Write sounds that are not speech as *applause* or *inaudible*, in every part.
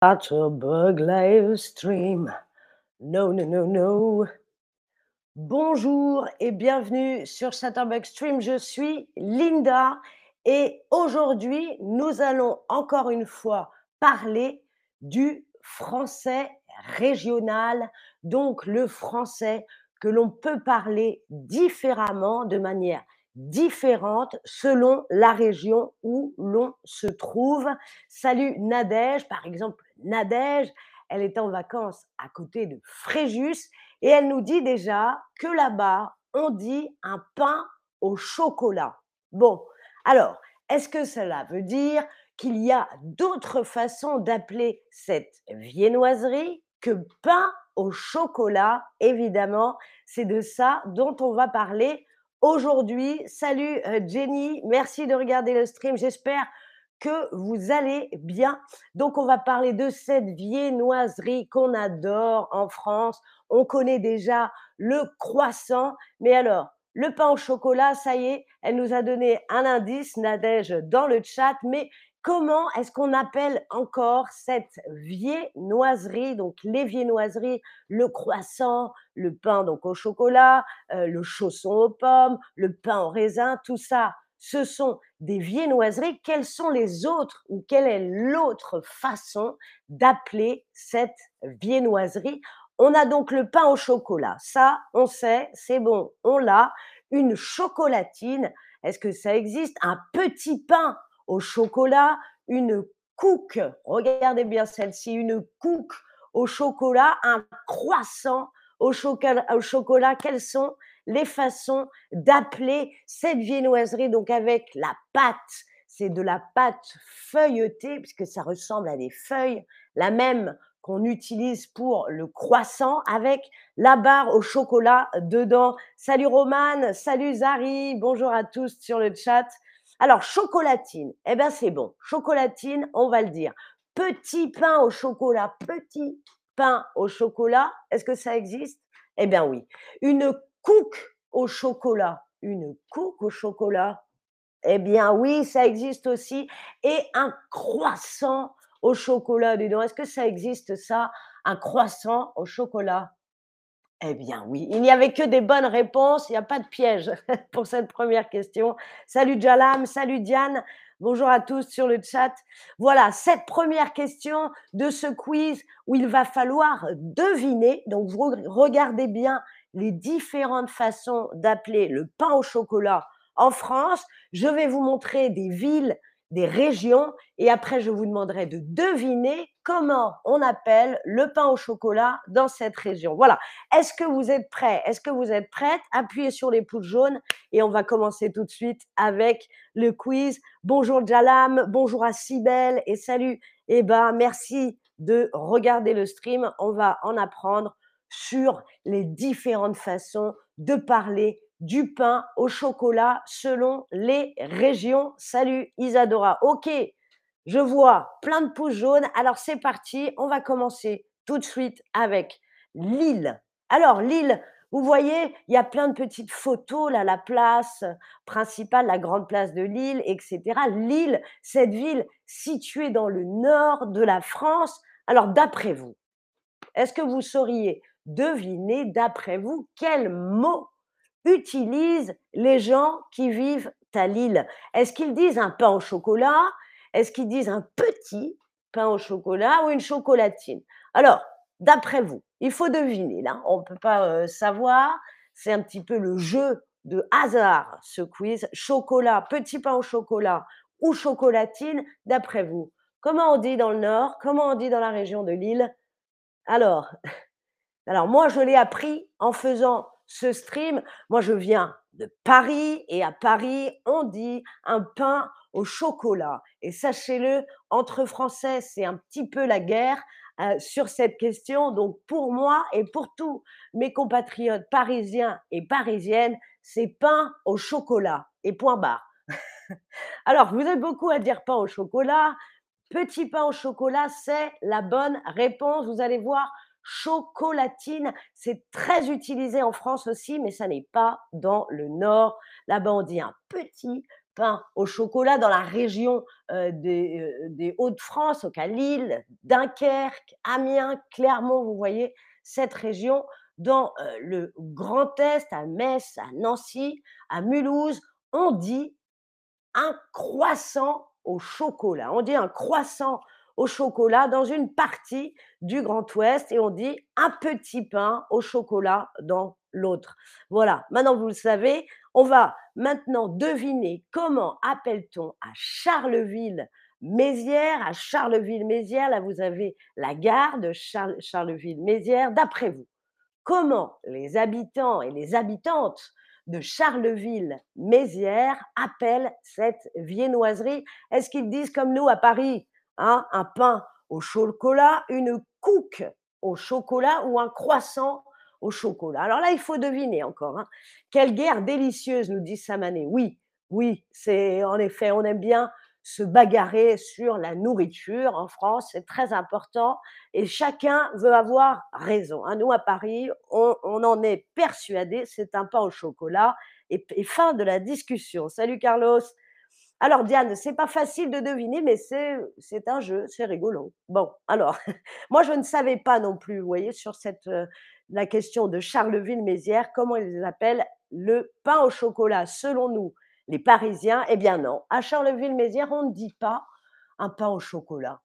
Chatterbug live stream. No, no, no, no. Bonjour et bienvenue sur Chatterbug Stream. Je suis Linda et aujourd'hui, nous allons encore une fois parler du français régional, donc le français que l'on peut parler différemment, de manière différente selon la région où l'on se trouve. Salut Nadège, par exemple, Nadège, elle est en vacances à côté de Fréjus et elle nous dit déjà que là-bas, on dit un pain au chocolat. Bon, alors, est-ce que cela veut dire qu'il y a d'autres façons d'appeler cette viennoiserie que pain au chocolat? Évidemment, c'est de ça dont on va parler aujourd'hui. Salut euh, Jenny, merci de regarder le stream. J'espère que vous allez bien. Donc, on va parler de cette viennoiserie qu'on adore en France. On connaît déjà le croissant, mais alors, le pain au chocolat, ça y est, elle nous a donné un indice, Nadège, dans le chat, mais comment est-ce qu'on appelle encore cette viennoiserie? Donc, les viennoiseries, le croissant, le pain donc au chocolat, euh, le chausson aux pommes, le pain au raisin, tout ça, ce sont des viennoiseries. Quelles sont les autres ou quelle est l'autre façon d'appeler cette viennoiserie? On a donc le pain au chocolat. Ça, on sait, c'est bon, on l'a. Une chocolatine, est-ce que ça existe? Un petit pain au chocolat, une couque, regardez bien celle-ci, une couque au chocolat, un croissant au chocolat, au chocolat. Quelles sont les façons d'appeler cette viennoiserie, donc avec la pâte. C'est de la pâte feuilletée, puisque ça ressemble à des feuilles, la même qu'on utilise pour le croissant avec la barre au chocolat dedans. Salut Romane, salut Zari, bonjour à tous sur le chat. Alors, chocolatine, eh bien c'est bon. Chocolatine, on va le dire. Petit pain au chocolat, petit pain au chocolat, est-ce que ça existe? Eh bien oui. Une couque au chocolat. Une couque au chocolat? Eh bien oui, ça existe aussi. Et un croissant au chocolat, Est-ce que ça existe ça? Un croissant au chocolat? Eh bien oui, il n'y avait que des bonnes réponses, il n'y a pas de piège *laughs* pour cette première question. Salut Jalam, salut Diane, bonjour à tous sur le chat. Voilà, cette première question de ce quiz où il va falloir deviner, donc vous regardez bien les différentes façons d'appeler le pain au chocolat en France. Je vais vous montrer des villes, des régions, et après je vous demanderai de deviner comment on appelle le pain au chocolat dans cette région. Voilà. Est-ce que vous êtes prêts? Est-ce que vous êtes prêtes? Appuyez sur les pouces jaunes et on va commencer tout de suite avec le quiz. Bonjour Jalam, bonjour à Sibelle et salut. Eh ben, merci de regarder le stream. On va en apprendre sur les différentes façons de parler du pain au chocolat selon les régions. Salut Isadora. Ok, je vois plein de pouces jaunes. Alors c'est parti, on va commencer tout de suite avec Lille. Alors Lille, vous voyez, il y a plein de petites photos là, la place principale, la grande place de Lille, etc. Lille, cette ville située dans le nord de la France. Alors d'après vous, est-ce que vous sauriez devinez, d'après vous, quels mots utilisent les gens qui vivent à Lille? Est-ce qu'ils disent un pain au chocolat? Est-ce qu'ils disent un petit pain au chocolat ou une chocolatine? Alors, d'après vous, il faut deviner, là, on ne peut pas euh, savoir, c'est un petit peu le jeu de hasard, ce quiz. Chocolat, petit pain au chocolat ou chocolatine, d'après vous, comment on dit dans le Nord Comment on dit dans la région de Lille? Alors, alors moi, je l'ai appris en faisant ce stream. Moi, je viens de Paris et à Paris, on dit un pain au chocolat. Et sachez-le, entre Français, c'est un petit peu la guerre euh, sur cette question. Donc pour moi et pour tous mes compatriotes parisiens et parisiennes, c'est pain au chocolat et point barre. *laughs* Alors, vous êtes beaucoup à dire pain au chocolat. Petit pain au chocolat, c'est la bonne réponse. Vous allez voir, chocolatine. C'est très utilisé en France aussi, mais ça n'est pas dans le Nord. Là-bas, on dit un petit pain au chocolat dans la région euh, des, euh, des Hauts-de-France, à Lille, Dunkerque, Amiens, Clermont, vous voyez, cette région, dans euh, le Grand Est, à Metz, à Nancy, à Mulhouse, on dit un croissant au chocolat. On dit un croissant au chocolat dans une partie du Grand Ouest et on dit un petit pain au chocolat dans l'autre. Voilà, maintenant vous le savez, on va maintenant deviner comment appelle-t-on à Charleville-Mézières. À Charleville-Mézières, là vous avez la gare de Charleville-Mézières. D'après vous, comment les habitants et les habitantes de Charleville-Mézières appellent cette viennoiserie? Est-ce qu'ils disent comme nous à Paris Hein, un pain au chocolat, une couque au chocolat ou un croissant au chocolat. Alors là, il faut deviner encore. Hein. Quelle guerre délicieuse, nous dit Samané. Oui, oui, c'est en effet, on aime bien se bagarrer sur la nourriture en France, c'est très important et chacun veut avoir raison. Hein. Nous, à Paris, on, en est persuadé, c'est un pain au chocolat et fin de la discussion. Salut Carlos. Alors Diane, c'est pas facile de deviner, mais c'est un jeu, c'est rigolo. Bon, alors, *laughs* moi je ne savais pas non plus, vous voyez, sur cette, euh, la question de Charleville-Mézières, comment ils appellent le pain au chocolat, selon nous, les Parisiens? Eh bien non, à Charleville-Mézières, on ne dit pas un pain au chocolat.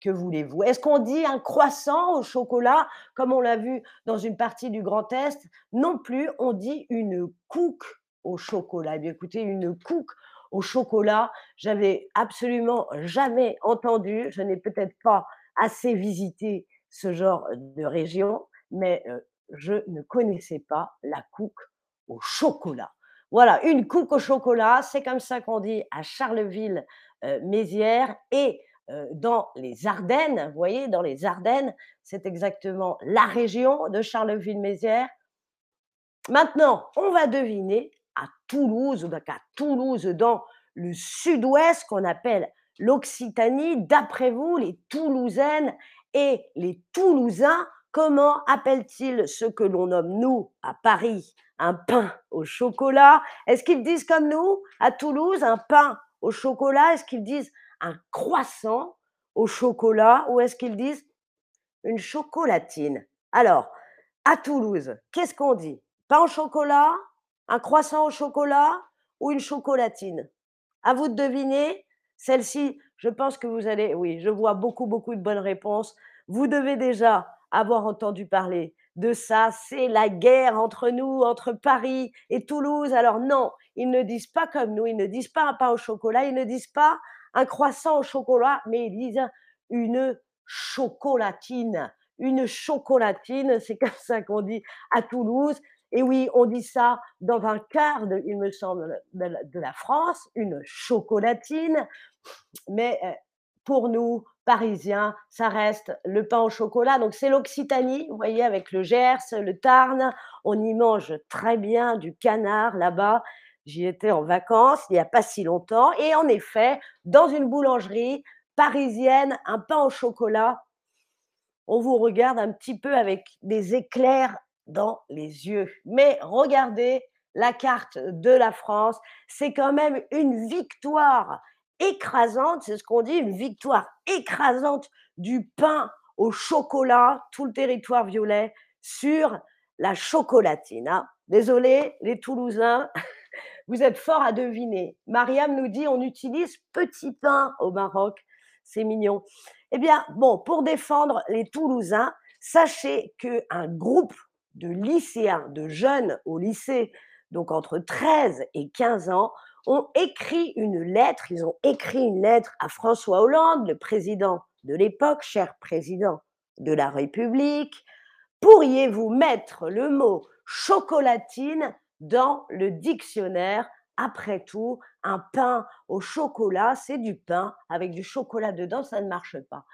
Que voulez-vous? Est-ce qu'on dit un croissant au chocolat, comme on l'a vu dans une partie du Grand Est? Non plus, on dit une couque au chocolat. Eh bien écoutez, une couque au chocolat. J'avais absolument jamais entendu, je n'ai peut-être pas assez visité ce genre de région, mais je ne connaissais pas la couque au chocolat. Voilà, une couque au chocolat, c'est comme ça qu'on dit à Charleville-Mézières et dans les Ardennes, vous voyez, dans les Ardennes, c'est exactement la région de Charleville-Mézières. Maintenant, on va deviner Toulouse, donc à Toulouse, dans le sud-ouest qu'on appelle l'Occitanie. D'après vous, les Toulousaines et les Toulousains, comment appellent-ils ce que l'on nomme, nous, à Paris, un pain au chocolat? Est-ce qu'ils disent comme nous, à Toulouse, un pain au chocolat? Est-ce qu'ils disent un croissant au chocolat? Ou est-ce qu'ils disent une chocolatine? Alors, à Toulouse, qu'est-ce qu'on dit? Pain au chocolat un croissant au chocolat ou une chocolatine? À vous de deviner. Celle-ci, je pense que vous allez, oui, je vois beaucoup, beaucoup de bonnes réponses. Vous devez déjà avoir entendu parler de ça. C'est la guerre entre nous, entre Paris et Toulouse. Alors non, ils ne disent pas comme nous, ils ne disent pas un pain au chocolat, ils ne disent pas un croissant au chocolat, mais ils disent une chocolatine. Une chocolatine, c'est comme ça qu'on dit à Toulouse. Et oui, on dit ça dans un quart, de, il me semble, de la France, une chocolatine. Mais euh, pour nous, Parisiens, ça reste le pain au chocolat. Donc c'est l'Occitanie, vous voyez, avec le Gers, le Tarn. On y mange très bien du canard là-bas. J'y étais en vacances il n'y a pas si longtemps. Et en effet, dans une boulangerie parisienne, un pain au chocolat, on vous regarde un petit peu avec des éclairs dans les yeux. Mais regardez la carte de la France, c'est quand même une victoire écrasante, c'est ce qu'on dit, une victoire écrasante du pain au chocolat, tout le territoire violet, sur la chocolatine. Désolé, les Toulousains, *laughs* vous êtes forts à deviner. Mariam nous dit on utilise petit pain au Maroc. C'est mignon. Eh bien, bon, pour défendre les Toulousains, sachez qu'un groupe de lycéens, de jeunes au lycée, donc entre 13 et 15 ans, ont écrit une lettre, ils ont écrit une lettre à François Hollande, le président de l'époque, cher président de la République. Pourriez-vous mettre le mot chocolatine dans le dictionnaire? Après tout, un pain au chocolat, c'est du pain avec du chocolat dedans, ça ne marche pas.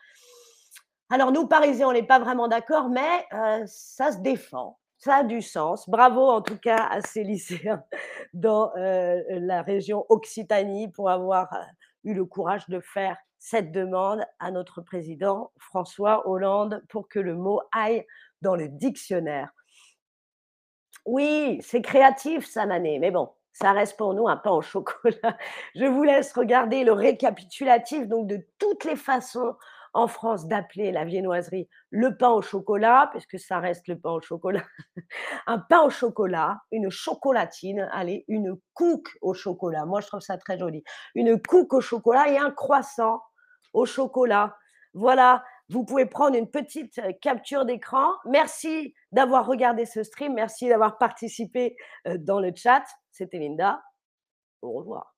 Alors nous, Parisiens, on n'est pas vraiment d'accord, mais euh, ça se défend. Ça a du sens. Bravo en tout cas à ces lycéens *laughs* dans euh, la région Occitanie pour avoir euh, eu le courage de faire cette demande à notre président François Hollande pour que le mot aille dans le dictionnaire. Oui, c'est créatif, Samané, mais bon, ça reste pour nous un pain au chocolat. *laughs* Je vous laisse regarder le récapitulatif donc de toutes les façons en France d'appeler la viennoiserie le pain au chocolat, puisque ça reste le pain au chocolat. *laughs* Un pain au chocolat, une chocolatine, allez, une cook au chocolat. Moi, je trouve ça très joli. Une cook au chocolat et un croissant au chocolat. Voilà, vous pouvez prendre une petite euh, capture d'écran. Merci d'avoir regardé ce stream. Merci d'avoir participé euh, dans le chat. C'était Linda. Au revoir.